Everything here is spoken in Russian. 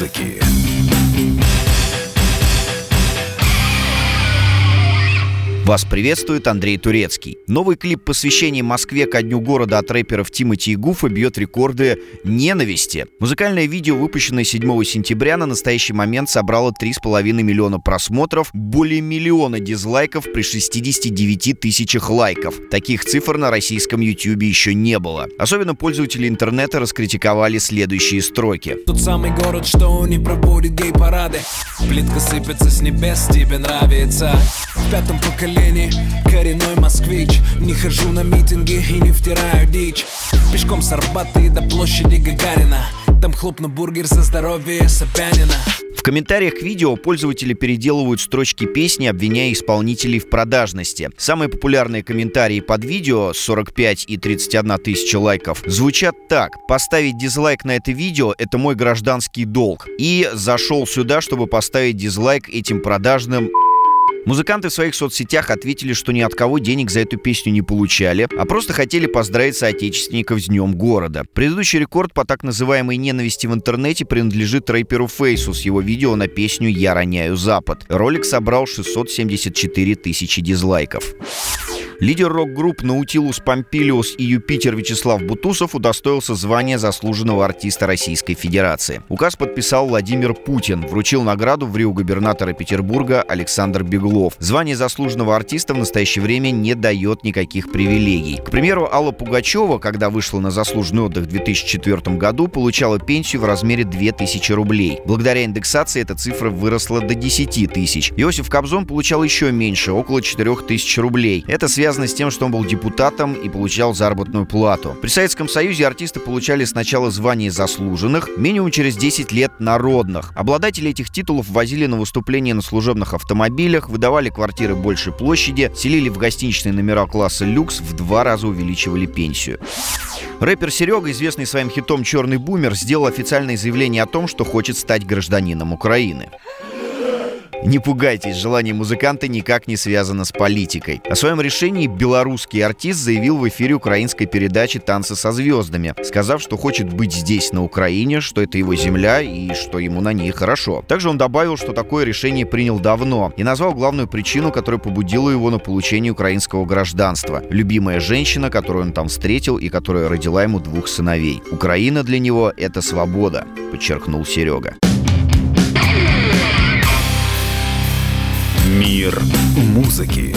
музыки. Вас приветствует Андрей Турецкий. Новый клип посвящения Москве ко дню города от рэперов Тимати и Гуфа бьет рекорды ненависти. Музыкальное видео, выпущенное 7 сентября, на настоящий момент собрало 3,5 миллиона просмотров, более миллиона дизлайков при 69 тысячах лайков. Таких цифр на российском YouTube еще не было. Особенно пользователи интернета раскритиковали следующие строки. Тот самый город, что не проводит гей-парады Плитка сыпется с небес, тебе нравится В пятом поколении коренной москвич Не хожу на митинги и не втираю дичь Пешком с Арбата и до площади Гагарина Там хлопну бургер за здоровье Собянина В комментариях к видео пользователи переделывают строчки песни, обвиняя исполнителей в продажности. Самые популярные комментарии под видео 45 и 31 тысяча лайков звучат так. Поставить дизлайк на это видео – это мой гражданский долг. И зашел сюда, чтобы поставить дизлайк этим продажным Музыканты в своих соцсетях ответили, что ни от кого денег за эту песню не получали, а просто хотели поздравить соотечественников с Днем города. Предыдущий рекорд по так называемой ненависти в интернете принадлежит рэперу Фейсу с его видео на песню «Я роняю Запад». Ролик собрал 674 тысячи дизлайков. Лидер рок-групп Наутилус Помпилиус и Юпитер Вячеслав Бутусов удостоился звания заслуженного артиста Российской Федерации. Указ подписал Владимир Путин, вручил награду в Рио губернатора Петербурга Александр Беглов. Звание заслуженного артиста в настоящее время не дает никаких привилегий. К примеру, Алла Пугачева, когда вышла на заслуженный отдых в 2004 году, получала пенсию в размере 2000 рублей. Благодаря индексации эта цифра выросла до 10 тысяч. Иосиф Кобзон получал еще меньше, около 4000 рублей. Это связано связано с тем, что он был депутатом и получал заработную плату. При Советском Союзе артисты получали сначала звание заслуженных, минимум через 10 лет народных. Обладатели этих титулов возили на выступления на служебных автомобилях, выдавали квартиры большей площади, селили в гостиничные номера класса люкс, в два раза увеличивали пенсию. Рэпер Серега, известный своим хитом «Черный бумер», сделал официальное заявление о том, что хочет стать гражданином Украины. Не пугайтесь, желание музыканта никак не связано с политикой. О своем решении белорусский артист заявил в эфире украинской передачи «Танцы со звездами», сказав, что хочет быть здесь, на Украине, что это его земля и что ему на ней хорошо. Также он добавил, что такое решение принял давно и назвал главную причину, которая побудила его на получение украинского гражданства. Любимая женщина, которую он там встретил и которая родила ему двух сыновей. Украина для него — это свобода, подчеркнул Серега. Мир музыки.